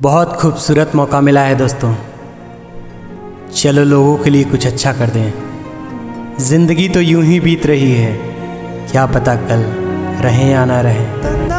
बहुत खूबसूरत मौका मिला है दोस्तों। चलो लोगों के लिए कुछ अच्छा कर दें। ज़िंदगी तो यूँ ही बीत रही है। क्या पता कल रहें या ना रहें।